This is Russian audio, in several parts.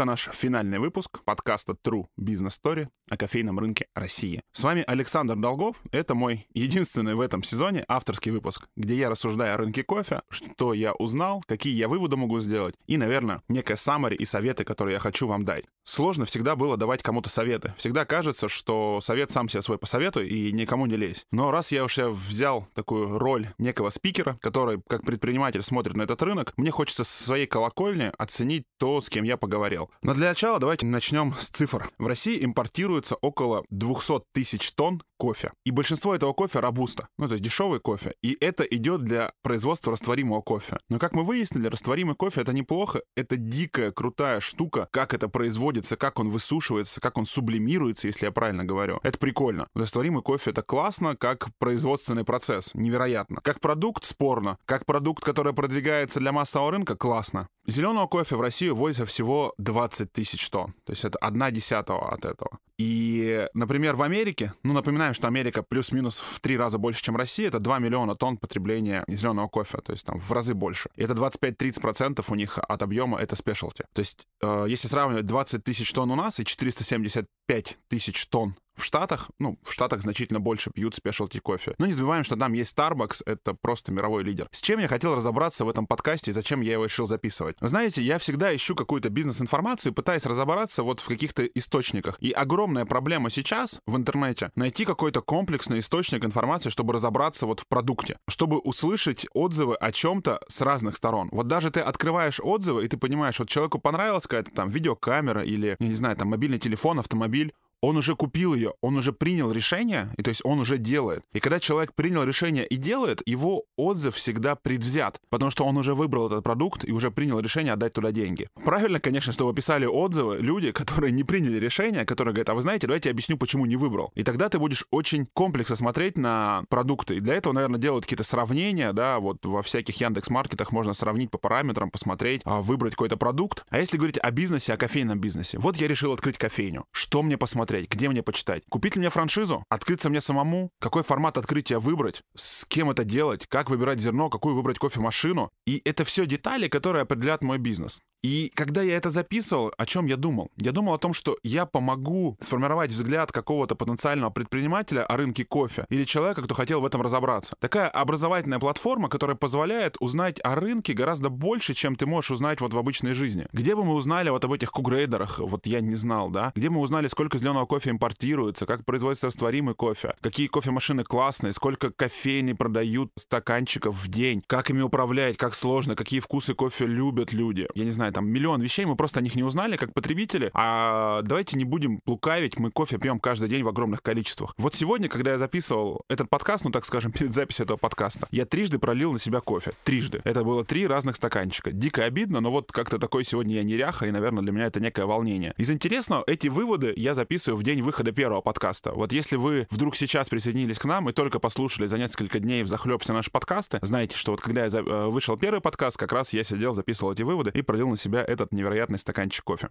Это наш финальный выпуск подкаста True Business Story о кофейном рынке России. С вами Александр Долгов. Это мой единственный в этом сезоне авторский выпуск, где я рассуждаю о рынке кофе, что я узнал, какие я выводы могу сделать, и, наверное, некое summary и советы, которые я хочу вам дать. Сложно всегда было давать кому-то советы. Всегда кажется, что совет сам себе свой посоветуй и никому не лезь. Но раз я уже взял такую роль некого спикера, который как предприниматель смотрит на этот рынок, мне хочется со своей колокольни оценить то, с кем я поговорил Но для начала давайте начнем с цифр. В России импортируется около 200 тысяч тонн кофе. И большинство этого кофе робуста, ну то есть дешевый кофе. И это идет для производства растворимого кофе. Но как мы выяснили, растворимый кофе это неплохо, это дикая, крутая штука, как это производится, как он высушивается, как он сублимируется, если я правильно говорю. Это прикольно. Растворимый кофе это классно, как производственный процесс, невероятно. Как продукт спорно, как продукт, который продвигается для массового рынка, классно. Зеленого кофе в Россию возится всего 20 тысяч тонн. То есть это одна десятого от этого. И, например, в Америке, ну, напоминаю, что Америка плюс-минус в три раза больше, чем Россия, это 2 миллиона тонн потребления зеленого кофе, то есть там в разы больше. И это 25-30% у них от объема это спешлти. То есть, э, если сравнивать 20 тысяч тонн у нас и 475 тысяч тонн в Штатах, ну, в Штатах значительно больше пьют спешлти кофе. Но не забываем, что там есть Starbucks, это просто мировой лидер. С чем я хотел разобраться в этом подкасте и зачем я его решил записывать? Знаете, я всегда ищу какую-то бизнес-информацию, пытаясь разобраться вот в каких-то источниках. И огромная проблема сейчас в интернете — найти какой-то комплексный источник информации, чтобы разобраться вот в продукте, чтобы услышать отзывы о чем-то с разных сторон. Вот даже ты открываешь отзывы, и ты понимаешь, вот человеку понравилась какая-то там видеокамера или, я не знаю, там мобильный телефон, автомобиль, он уже купил ее, он уже принял решение, и то есть он уже делает. И когда человек принял решение и делает, его отзыв всегда предвзят, потому что он уже выбрал этот продукт и уже принял решение отдать туда деньги. Правильно, конечно, чтобы писали отзывы люди, которые не приняли решение, которые говорят, а вы знаете, давайте я объясню, почему не выбрал. И тогда ты будешь очень комплексно смотреть на продукты. И для этого, наверное, делают какие-то сравнения, да, вот во всяких Яндекс-маркетах можно сравнить по параметрам, посмотреть, а, выбрать какой-то продукт. А если говорить о бизнесе, о кофейном бизнесе, вот я решил открыть кофейню. Что мне посмотреть? Посмотреть, где мне почитать. Купить ли мне франшизу? Открыться мне самому? Какой формат открытия выбрать? С кем это делать? Как выбирать зерно? Какую выбрать кофемашину? И это все детали, которые определяют мой бизнес. И когда я это записывал, о чем я думал? Я думал о том, что я помогу сформировать взгляд какого-то потенциального предпринимателя о рынке кофе или человека, кто хотел в этом разобраться. Такая образовательная платформа, которая позволяет узнать о рынке гораздо больше, чем ты можешь узнать вот в обычной жизни. Где бы мы узнали вот об этих кугрейдерах, вот я не знал, да? Где мы узнали, сколько зеленого кофе импортируется, как производится растворимый кофе, какие кофемашины классные, сколько кофейни продают стаканчиков в день, как ими управлять, как сложно, какие вкусы кофе любят люди. Я не знаю, знаю, там миллион вещей, мы просто о них не узнали, как потребители. А давайте не будем лукавить, мы кофе пьем каждый день в огромных количествах. Вот сегодня, когда я записывал этот подкаст, ну так скажем, перед записью этого подкаста, я трижды пролил на себя кофе. Трижды. Это было три разных стаканчика. Дико обидно, но вот как-то такой сегодня я неряха, и, наверное, для меня это некое волнение. Из интересного, эти выводы я записываю в день выхода первого подкаста. Вот если вы вдруг сейчас присоединились к нам и только послушали за несколько дней в захлеб наши подкасты, знаете, что вот когда я э, вышел первый подкаст, как раз я сидел, записывал эти выводы и пролил на себя этот невероятный стаканчик кофе.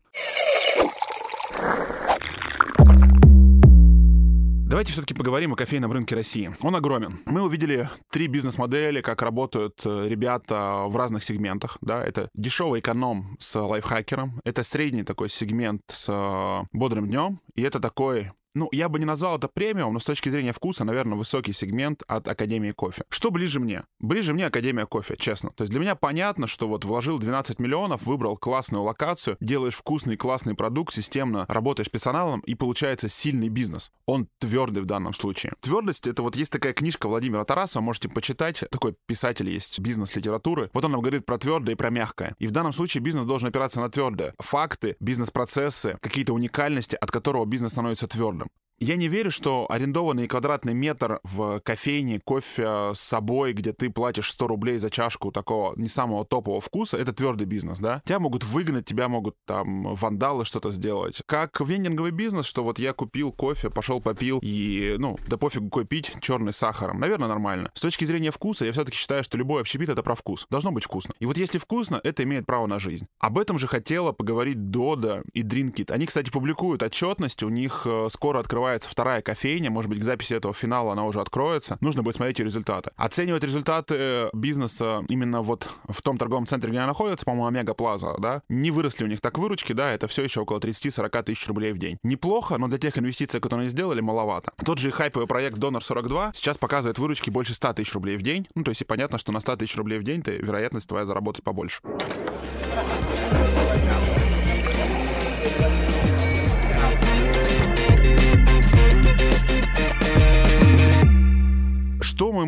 Давайте все-таки поговорим о кофейном рынке России. Он огромен. Мы увидели три бизнес-модели, как работают э, ребята в разных сегментах. Да? Это дешевый эконом с лайфхакером, это средний такой сегмент с э, бодрым днем, и это такой ну, я бы не назвал это премиум, но с точки зрения вкуса, наверное, высокий сегмент от Академии кофе. Что ближе мне? Ближе мне Академия кофе, честно. То есть для меня понятно, что вот вложил 12 миллионов, выбрал классную локацию, делаешь вкусный, классный продукт, системно работаешь персоналом, и получается сильный бизнес. Он твердый в данном случае. Твердость — это вот есть такая книжка Владимира Тарасова, можете почитать. Такой писатель есть, бизнес-литературы. Вот он нам говорит про твердое и про мягкое. И в данном случае бизнес должен опираться на твердое. Факты, бизнес-процессы, какие-то уникальности, от которого бизнес становится твердым. возможным. Я не верю, что арендованный квадратный метр в кофейне, кофе с собой, где ты платишь 100 рублей за чашку такого не самого топового вкуса, это твердый бизнес, да? Тебя могут выгнать, тебя могут там вандалы что-то сделать. Как вендинговый бизнес, что вот я купил кофе, пошел попил и, ну, да пофигу какой пить, черный с сахаром. Наверное, нормально. С точки зрения вкуса, я все-таки считаю, что любой общепит — это про вкус. Должно быть вкусно. И вот если вкусно, это имеет право на жизнь. Об этом же хотела поговорить Дода и Drinkit. Они, кстати, публикуют отчетность, у них э, скоро открывается открывается вторая кофейня, может быть, к записи этого финала она уже откроется, нужно будет смотреть ее результаты. Оценивать результаты э, бизнеса именно вот в том торговом центре, где она находится, по-моему, Омега Плаза, да, не выросли у них так выручки, да, это все еще около 30-40 тысяч рублей в день. Неплохо, но для тех инвестиций, которые они сделали, маловато. Тот же хайповый проект Donor 42 сейчас показывает выручки больше 100 тысяч рублей в день. Ну, то есть и понятно, что на 100 тысяч рублей в день ты вероятность твоя заработать побольше.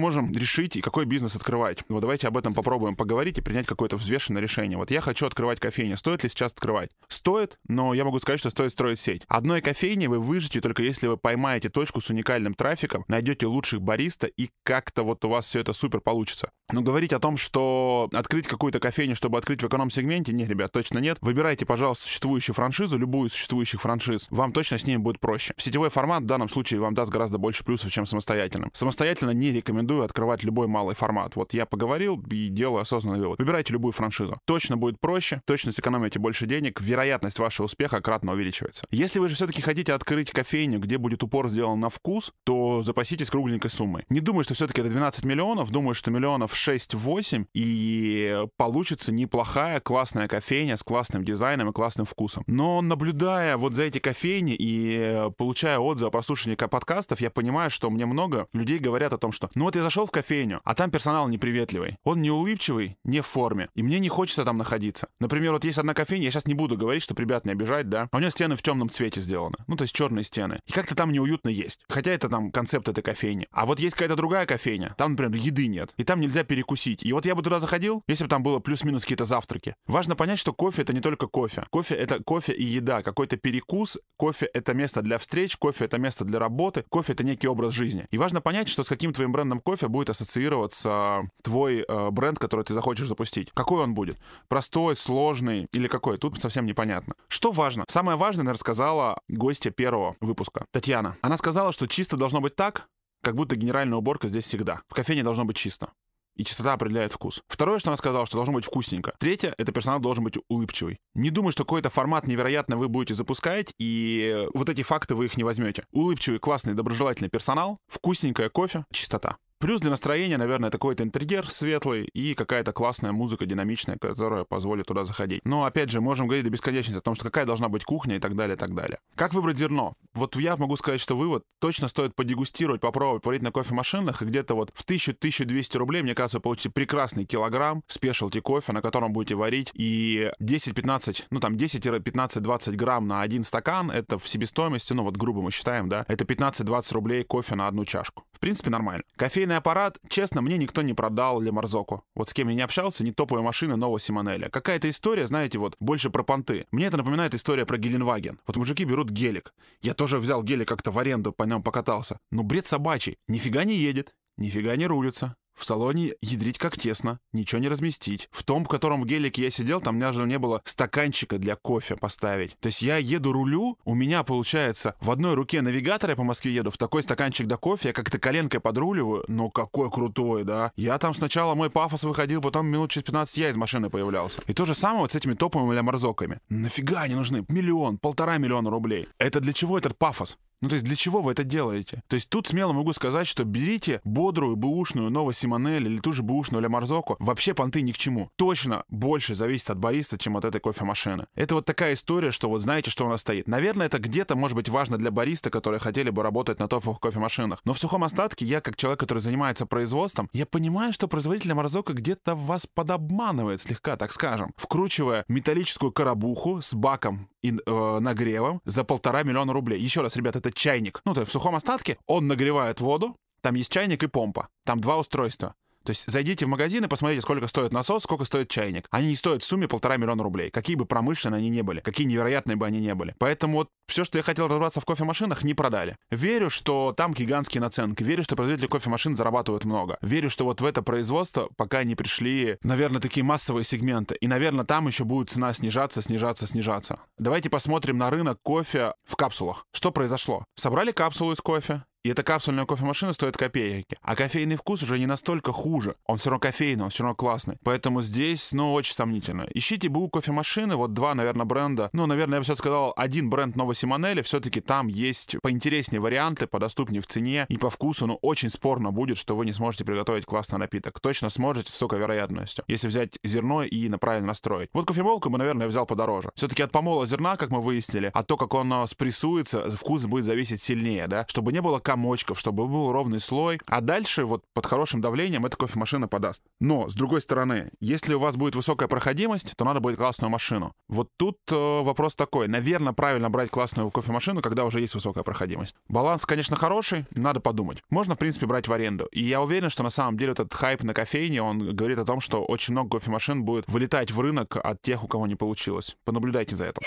Можем решить и какой бизнес открывать? Вот давайте об этом попробуем поговорить и принять какое-то взвешенное решение. Вот я хочу открывать кофейню. Стоит ли сейчас открывать? Стоит, но я могу сказать, что стоит строить сеть. Одной кофейни вы выживете только если вы поймаете точку с уникальным трафиком, найдете лучших бариста и как-то вот у вас все это супер получится. Но говорить о том, что открыть какую-то кофейню, чтобы открыть в эконом-сегменте, нет, ребят, точно нет. Выбирайте, пожалуйста, существующую франшизу, любую из существующих франшиз. Вам точно с ними будет проще. Сетевой формат в данном случае вам даст гораздо больше плюсов, чем самостоятельным. Самостоятельно не рекомендую открывать любой малый формат. Вот я поговорил и делаю осознанный вывод. Выбирайте любую франшизу. Точно будет проще, точно сэкономите больше денег, вероятность вашего успеха кратно увеличивается. Если вы же все-таки хотите открыть кофейню, где будет упор сделан на вкус, то запаситесь кругленькой суммой. Не думаю, что все-таки это 12 миллионов, думаю, что миллионов 6-8, и получится неплохая, классная кофейня с классным дизайном и классным вкусом. Но наблюдая вот за эти кофейни и получая отзывы о прослушивании подкастов, я понимаю, что мне много людей говорят о том, что ну вот я зашел в кофейню, а там персонал неприветливый. Он не улыбчивый, не в форме. И мне не хочется там находиться. Например, вот есть одна кофейня, я сейчас не буду говорить, чтобы ребят не обижать, да. А у нее стены в темном цвете сделаны. Ну, то есть черные стены. И как-то там неуютно есть. Хотя это там концепт этой кофейни. А вот есть какая-то другая кофейня. Там, например, еды нет. И там нельзя перекусить. И вот я бы туда заходил, если бы там было плюс-минус какие-то завтраки. Важно понять, что кофе это не только кофе. Кофе это кофе и еда. Какой-то перекус. Кофе это место для встреч. Кофе это место для работы. Кофе это некий образ жизни. И важно понять, что с каким твоим брендом кофе будет ассоциироваться твой э, бренд, который ты захочешь запустить. Какой он будет? Простой, сложный или какой? Тут совсем непонятно. Что важно? Самое важное, наверное, рассказала гостья первого выпуска, Татьяна. Она сказала, что чисто должно быть так, как будто генеральная уборка здесь всегда. В кофейне должно быть чисто. И чистота определяет вкус. Второе, что она сказала, что должно быть вкусненько. Третье, это персонал должен быть улыбчивый. Не думаю, что какой-то формат невероятно вы будете запускать, и вот эти факты вы их не возьмете. Улыбчивый, классный, доброжелательный персонал, вкусненькая кофе, чистота. Плюс для настроения, наверное, это какой-то интерьер светлый и какая-то классная музыка динамичная, которая позволит туда заходить. Но, опять же, можем говорить до бесконечности о том, что какая должна быть кухня и так далее, и так далее. Как выбрать зерно? Вот я могу сказать, что вывод точно стоит подегустировать, попробовать, парить на кофемашинах, и где-то вот в 1000-1200 рублей, мне кажется, получите прекрасный килограмм спешлти кофе, на котором будете варить, и 10-15, ну там 10-15-20 грамм на один стакан, это в себестоимости, ну вот грубо мы считаем, да, это 15-20 рублей кофе на одну чашку. В принципе, нормально. Кофейный аппарат, честно, мне никто не продал для Марзоку. Вот с кем я не общался, не топовая машина нового Симонеля. Какая-то история, знаете, вот больше про понты. Мне это напоминает история про Геленваген. Вот мужики берут гелик. Я тоже взял гелик как-то в аренду, по нем покатался. Ну, бред собачий. Нифига не едет, нифига не рулится. В салоне ядрить как тесно, ничего не разместить. В том, в котором гелике я сидел, там даже не было стаканчика для кофе поставить. То есть я еду рулю, у меня получается в одной руке навигатор, я по Москве еду, в такой стаканчик для кофе, я как-то коленкой подруливаю, но какой крутой, да. Я там сначала мой пафос выходил, потом минут через 15 я из машины появлялся. И то же самое вот с этими топовыми ляморзоками. Нафига они нужны? Миллион, полтора миллиона рублей. Это для чего этот пафос? Ну, то есть для чего вы это делаете? То есть тут смело могу сказать, что берите бодрую, бэушную Нова Симонель или ту же бэушную Ля Марзоку. Вообще понты ни к чему. Точно больше зависит от бариста, чем от этой кофемашины. Это вот такая история, что вот знаете, что у нас стоит. Наверное, это где-то может быть важно для бариста, которые хотели бы работать на топовых кофемашинах. Но в сухом остатке я, как человек, который занимается производством, я понимаю, что производитель Марзока где-то вас подобманывает слегка, так скажем, вкручивая металлическую коробуху с баком и э, нагревом за полтора миллиона рублей. Еще раз, ребят, это чайник. Ну, то есть в сухом остатке он нагревает воду, там есть чайник и помпа. Там два устройства. То есть зайдите в магазин и посмотрите, сколько стоит насос, сколько стоит чайник. Они не стоят в сумме полтора миллиона рублей. Какие бы промышленные они не были, какие невероятные бы они не были. Поэтому вот все, что я хотел разобраться в кофемашинах, не продали. Верю, что там гигантские наценки. Верю, что производители кофемашин зарабатывают много. Верю, что вот в это производство пока не пришли, наверное, такие массовые сегменты. И, наверное, там еще будет цена снижаться, снижаться, снижаться. Давайте посмотрим на рынок кофе в капсулах. Что произошло? Собрали капсулу из кофе, И эта капсульная кофемашина стоит копейки. А кофейный вкус уже не настолько хуже. Он все равно кофейный, он все равно классный. Поэтому здесь, ну, очень сомнительно. Ищите БУ кофемашины, вот два, наверное, бренда. Ну, наверное, я бы все сказал, один бренд Новосимонели. Все-таки там есть поинтереснее варианты, подоступнее в цене и по вкусу. Но очень спорно будет, что вы не сможете приготовить классный напиток. Точно сможете с высокой вероятностью, если взять зерно и на правильно настроить. Вот кофемолку мы, наверное, взял подороже. Все-таки от помола зерна, как мы выяснили, а то, как он спрессуется, вкус будет зависеть сильнее, да, чтобы не было комочков, чтобы был ровный слой. А дальше вот под хорошим давлением эта кофемашина подаст. Но, с другой стороны, если у вас будет высокая проходимость, то надо будет классную машину. Вот тут э, вопрос такой. Наверное, правильно брать классную кофемашину, когда уже есть высокая проходимость. Баланс, конечно, хороший, надо подумать. Можно, в принципе, брать в аренду. И я уверен, что на самом деле этот хайп на кофейне, он говорит о том, что очень много кофемашин будет вылетать в рынок от тех, у кого не получилось. Понаблюдайте за этим.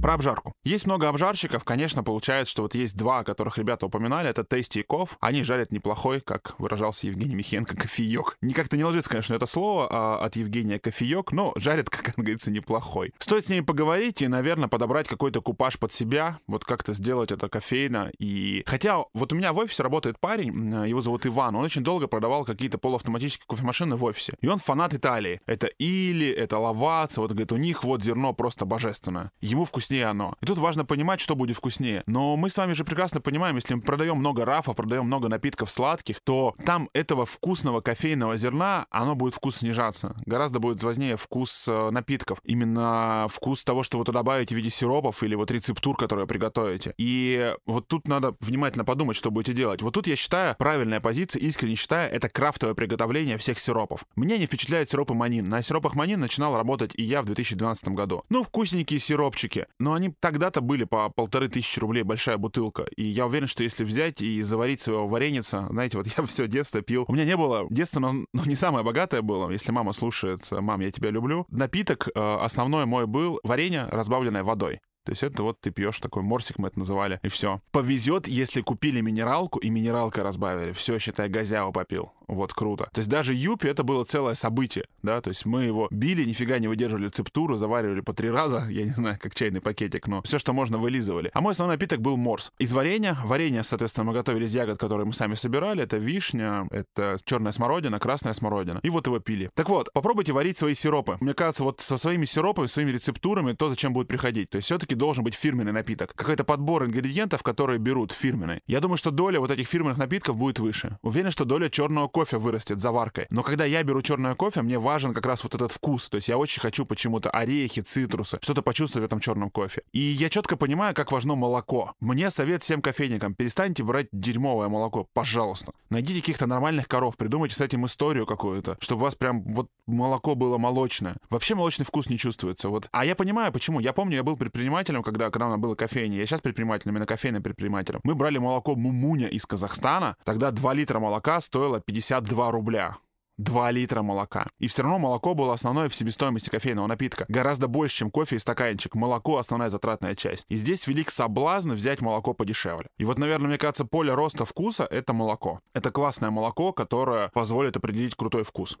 Про обжарку. Есть много обжарщиков. Конечно, получается, что вот есть два, о которых ребята упоминали. Это Тести и Ков. Они жарят неплохой, как выражался Евгений Михенко, кофеек. Не как-то не ложится, конечно, это слово а, от Евгения кофеек, но жарят, как говорится, неплохой. Стоит с ними поговорить и, наверное, подобрать какой-то купаж под себя, вот как-то сделать это кофейно. И хотя вот у меня в офисе работает парень, его зовут Иван, он очень долго продавал какие-то полуавтоматические кофемашины в офисе. И он фанат Италии. Это Или, это Лаваца, вот говорит, у них вот зерно просто божественное. Ему вкуснее вкуснее оно. И тут важно понимать, что будет вкуснее. Но мы с вами же прекрасно понимаем, если мы продаем много рафа, продаем много напитков сладких, то там этого вкусного кофейного зерна, оно будет вкус снижаться. Гораздо будет важнее вкус э, напитков. Именно вкус того, что вы туда добавите в виде сиропов или вот рецептур, которые приготовите. И вот тут надо внимательно подумать, что будете делать. Вот тут я считаю, правильная позиция, искренне считаю, это крафтовое приготовление всех сиропов. Меня не впечатляет сиропы манин. На сиропах манин начинал работать и я в 2012 году. Ну, вкусненькие сиропчики но они тогда-то были по полторы тысячи рублей большая бутылка. И я уверен, что если взять и заварить своего вареница, знаете, вот я все детство пил. У меня не было, детство, но, но не самое богатое было. Если мама слушает, мам, я тебя люблю. Напиток э, основной мой был варенье, разбавленное водой. То есть это вот ты пьешь такой морсик, мы это называли, и все. Повезет, если купили минералку и минералкой разбавили. Все, считай, газяву попил. Вот, круто. То есть даже Юпи это было целое событие, да, то есть мы его били, нифига не выдерживали цептуру, заваривали по три раза, я не знаю, как чайный пакетик, но все, что можно, вылизывали. А мой основной напиток был морс. Из варенья, варенье, соответственно, мы готовили из ягод, которые мы сами собирали, это вишня, это черная смородина, красная смородина, и вот его пили. Так вот, попробуйте варить свои сиропы. Мне кажется, вот со своими сиропами, своими рецептурами, то, зачем будет приходить. То есть все-таки должен быть фирменный напиток. Какой-то подбор ингредиентов, которые берут фирменный. Я думаю, что доля вот этих фирменных напитков будет выше. Уверен, что доля черного кофе вырастет заваркой. Но когда я беру черное кофе, мне важен как раз вот этот вкус. То есть я очень хочу почему-то орехи, цитрусы, что-то почувствовать в этом черном кофе. И я четко понимаю, как важно молоко. Мне совет всем кофейникам, перестаньте брать дерьмовое молоко, пожалуйста. Найдите каких-то нормальных коров, придумайте с этим историю какую-то, чтобы у вас прям вот молоко было молочное. Вообще молочный вкус не чувствуется. Вот. А я понимаю, почему. Я помню, я был предпринимателем, когда, когда у нас было кофейня. Я сейчас предпринимателем, именно кофейным предпринимателем. Мы брали молоко Мумуня из Казахстана. Тогда 2 литра молока стоило 52 рубля. 2 литра молока. И все равно молоко было основной в себестоимости кофейного напитка. Гораздо больше, чем кофе и стаканчик. Молоко — основная затратная часть. И здесь велик соблазн взять молоко подешевле. И вот, наверное, мне кажется, поле роста вкуса — это молоко. Это классное молоко, которое позволит определить крутой вкус.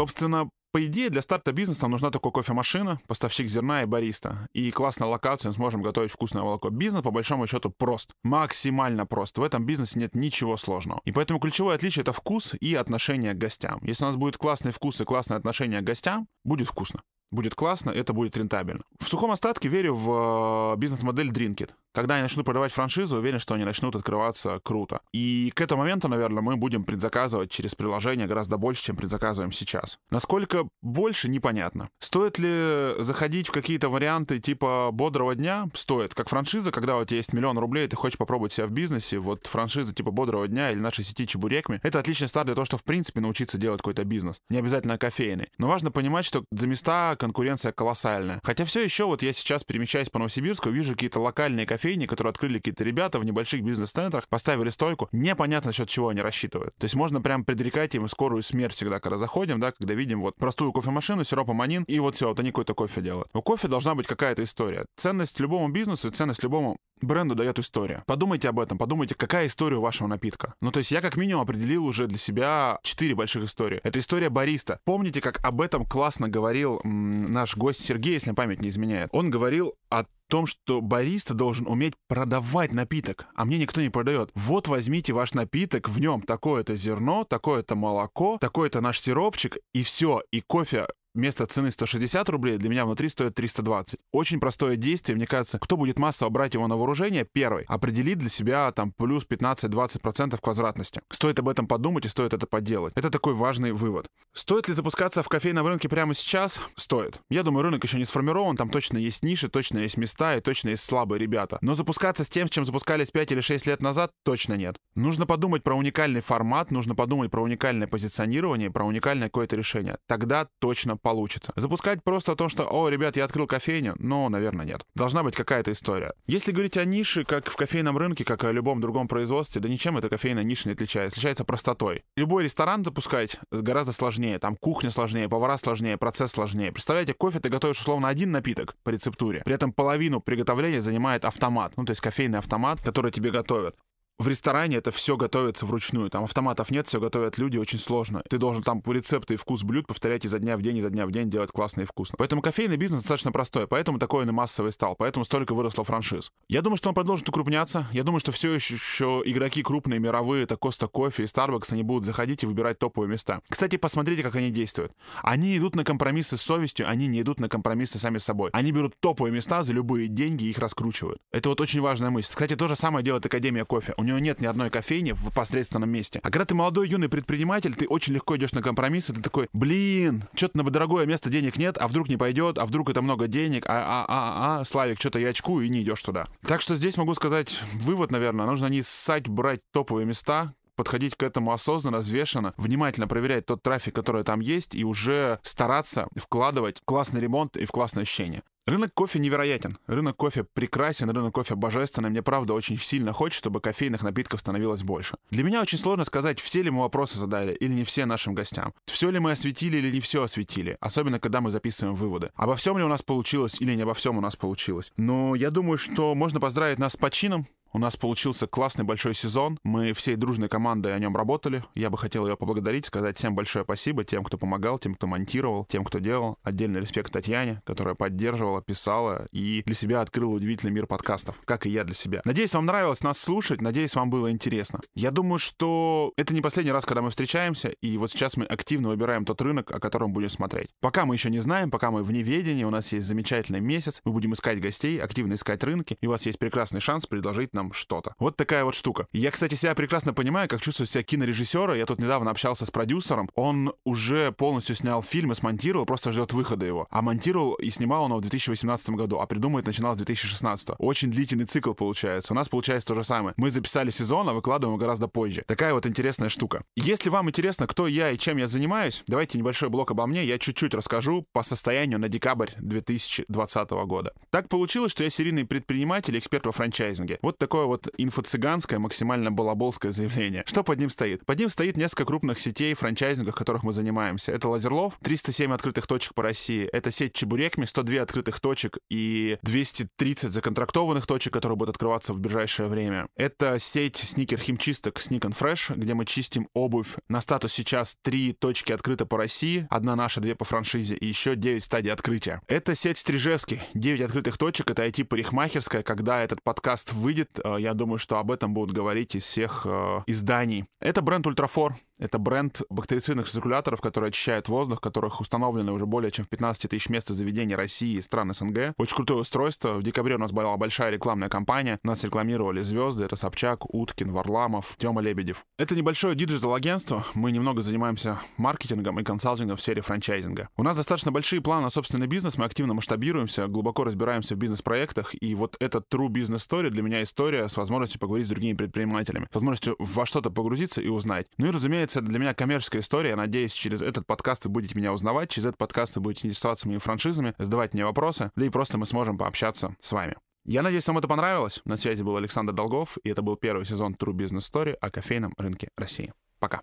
Собственно, по идее, для старта бизнеса нам нужна только кофемашина, поставщик зерна и бариста. И классная локация, сможем готовить вкусное молоко. Бизнес, по большому счету, прост. Максимально прост. В этом бизнесе нет ничего сложного. И поэтому ключевое отличие — это вкус и отношение к гостям. Если у нас будет классный вкус и классное отношение к гостям, будет вкусно будет классно, это будет рентабельно. В сухом остатке верю в э, бизнес-модель Drinkit. Когда они начнут продавать франшизу, уверен, что они начнут открываться круто. И к этому моменту, наверное, мы будем предзаказывать через приложение гораздо больше, чем предзаказываем сейчас. Насколько больше, непонятно. Стоит ли заходить в какие-то варианты типа бодрого дня? Стоит. Как франшиза, когда у тебя есть миллион рублей, ты хочешь попробовать себя в бизнесе, вот франшиза типа бодрого дня или нашей сети Чебурекми, это отличный старт для того, чтобы в принципе научиться делать какой-то бизнес. Не обязательно кофейный. Но важно понимать, что за места конкуренция колоссальная. Хотя все еще вот я сейчас перемещаюсь по Новосибирску, вижу какие-то локальные кофейни, кофейни, которые открыли какие-то ребята в небольших бизнес-центрах, поставили стойку, непонятно, счет чего они рассчитывают. То есть можно прям предрекать им скорую смерть всегда, когда заходим, да, когда видим вот простую кофемашину, сиропоманин, и вот все, вот они какой-то кофе делают. У кофе должна быть какая-то история. Ценность любому бизнесу и ценность любому бренду дает история. Подумайте об этом, подумайте, какая история у вашего напитка. Ну, то есть я как минимум определил уже для себя четыре больших истории. Это история бариста. Помните, как об этом классно говорил м, наш гость Сергей, если память не изменяет? Он говорил о том, что бариста должен уметь продавать напиток, а мне никто не продает. Вот возьмите ваш напиток, в нем такое-то зерно, такое-то молоко, такой-то наш сиропчик, и все, и кофе вместо цены 160 рублей для меня внутри стоит 320. Очень простое действие, мне кажется, кто будет массово брать его на вооружение, первый, определит для себя там плюс 15-20% к возвратности. Стоит об этом подумать и стоит это поделать. Это такой важный вывод. Стоит ли запускаться в кофейном рынке прямо сейчас? Стоит. Я думаю, рынок еще не сформирован, там точно есть ниши, точно есть места и точно есть слабые ребята. Но запускаться с тем, с чем запускались 5 или 6 лет назад, точно нет. Нужно подумать про уникальный формат, нужно подумать про уникальное позиционирование, про уникальное какое-то решение. Тогда точно получится. Запускать просто то, что, о, ребят, я открыл кофейню, ну, наверное, нет. Должна быть какая-то история. Если говорить о нише, как в кофейном рынке, как о любом другом производстве, да ничем эта кофейная ниша не отличается. Отличается простотой. Любой ресторан запускать гораздо сложнее. Там кухня сложнее, повара сложнее, процесс сложнее. Представляете, кофе ты готовишь условно один напиток по рецептуре. При этом половину приготовления занимает автомат. Ну, то есть кофейный автомат, который тебе готовят в ресторане это все готовится вручную. Там автоматов нет, все готовят люди, очень сложно. Ты должен там рецепты и вкус блюд повторять изо дня в день, изо дня в день, делать классно и вкусно. Поэтому кофейный бизнес достаточно простой, поэтому такой он и массовый стал, поэтому столько выросло франшиз. Я думаю, что он продолжит укрупняться. Я думаю, что все еще, еще игроки крупные, мировые, это Коста Кофе и Starbucks, они будут заходить и выбирать топовые места. Кстати, посмотрите, как они действуют. Они идут на компромиссы с совестью, они не идут на компромиссы сами с собой. Они берут топовые места за любые деньги и их раскручивают. Это вот очень важная мысль. Кстати, то же самое делает Академия кофе. У нее нет ни одной кофе кофейне в посредственном месте. А когда ты молодой юный предприниматель, ты очень легко идешь на компромиссы, ты такой, блин, что-то на дорогое место денег нет, а вдруг не пойдет, а вдруг это много денег, а, а, а, а, Славик, что-то я очкую и не идешь туда. Так что здесь могу сказать вывод, наверное, нужно не ссать брать топовые места, подходить к этому осознанно, взвешенно, внимательно проверять тот трафик, который там есть, и уже стараться вкладывать классный ремонт и в классное ощущение. Рынок кофе невероятен. Рынок кофе прекрасен, рынок кофе божественный. Мне правда очень сильно хочется, чтобы кофейных напитков становилось больше. Для меня очень сложно сказать, все ли мы вопросы задали или не все нашим гостям. Все ли мы осветили или не все осветили. Особенно, когда мы записываем выводы. Обо всем ли у нас получилось или не обо всем у нас получилось. Но я думаю, что можно поздравить нас с почином. У нас получился классный большой сезон. Мы всей дружной командой о нем работали. Я бы хотел ее поблагодарить, сказать всем большое спасибо тем, кто помогал, тем, кто монтировал, тем, кто делал. Отдельный респект Татьяне, которая поддерживала, писала и для себя открыла удивительный мир подкастов, как и я для себя. Надеюсь, вам нравилось нас слушать, надеюсь, вам было интересно. Я думаю, что это не последний раз, когда мы встречаемся, и вот сейчас мы активно выбираем тот рынок, о котором будем смотреть. Пока мы еще не знаем, пока мы в неведении, у нас есть замечательный месяц, мы будем искать гостей, активно искать рынки, и у вас есть прекрасный шанс предложить нам нам что-то. Вот такая вот штука. Я, кстати, себя прекрасно понимаю, как чувствую себя кинорежиссера. Я тут недавно общался с продюсером. Он уже полностью снял фильм и смонтировал, просто ждет выхода его. А монтировал и снимал он его в 2018 году, а придумывать начинал с 2016. Очень длительный цикл получается. У нас получается то же самое. Мы записали сезон, а выкладываем его гораздо позже. Такая вот интересная штука. Если вам интересно, кто я и чем я занимаюсь, давайте небольшой блок обо мне. Я чуть-чуть расскажу по состоянию на декабрь 2020 года. Так получилось, что я серийный предприниматель, эксперт во франчайзинге. Вот такой такое вот инфо-цыганское, максимально балаболское заявление. Что под ним стоит? Под ним стоит несколько крупных сетей, франчайзингов, которых мы занимаемся. Это Laser Love, 307 открытых точек по России. Это сеть Чебурек Ми, 102 открытых точек и 230 законтрактованных точек, которые будут открываться в ближайшее время. Это сеть сникер-химчисток Sneak and Fresh, где мы чистим обувь. На статус сейчас три точки открыты по России. Одна наша, две по франшизе и еще 9 стадий открытия. Это сеть Стрижевский. 9 открытых точек. Это IT-парикмахерская. Когда этот подкаст выйдет, я думаю, что об этом будут говорить из всех э, изданий. Это бренд Ультрафор. Это бренд бактерицидных циркуляторов, которые очищают воздух, которых установлены уже более чем в 15 тысяч мест заведений России и стран СНГ. Очень крутое устройство. В декабре у нас была большая рекламная кампания. Нас рекламировали звезды. Это Собчак, Уткин, Варламов, Тёма Лебедев. Это небольшое digital-агентство. Мы немного занимаемся маркетингом и консалтингом в сфере франчайзинга. У нас достаточно большие планы на собственный бизнес. Мы активно масштабируемся, глубоко разбираемся в бизнес-проектах. И вот этот true business story для меня история с возможностью поговорить с другими предпринимателями, с возможностью во что-то погрузиться и узнать. Ну и, разумеется, для меня коммерческая история. Надеюсь, через этот подкаст вы будете меня узнавать, через этот подкаст вы будете интересоваться моими франшизами, задавать мне вопросы, да и просто мы сможем пообщаться с вами. Я надеюсь, вам это понравилось. На связи был Александр Долгов, и это был первый сезон True Business Story о кофейном рынке России. Пока.